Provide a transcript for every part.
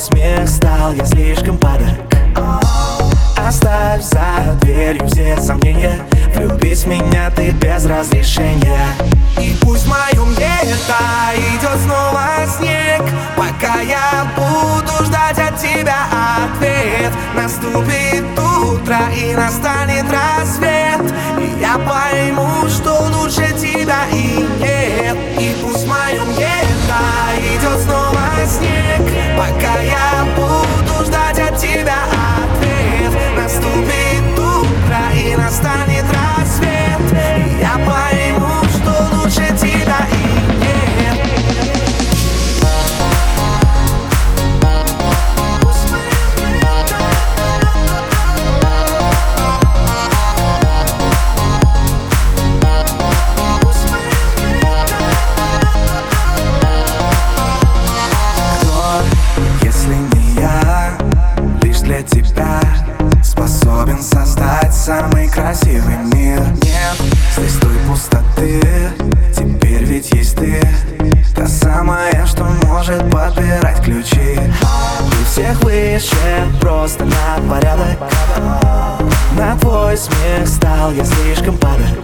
смех стал я слишком падок. Оставь за дверью все сомнения. Влюбись в меня ты без разрешения. И пусть в моем лето идет снова снег. Пока я буду ждать от тебя ответ. Наступит утро и настанет рассвет. И я пойму, что самый красивый мир. Нет. Здесь той пустоты, теперь ведь есть ты. Та самая, что может подбирать ключи. Ты всех выше, просто на порядок. На твой смех стал я слишком падок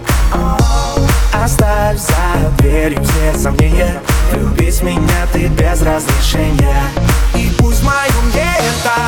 Оставь за дверью все сомнения. Влюбись в меня ты без разрешения. И пусть в моем лето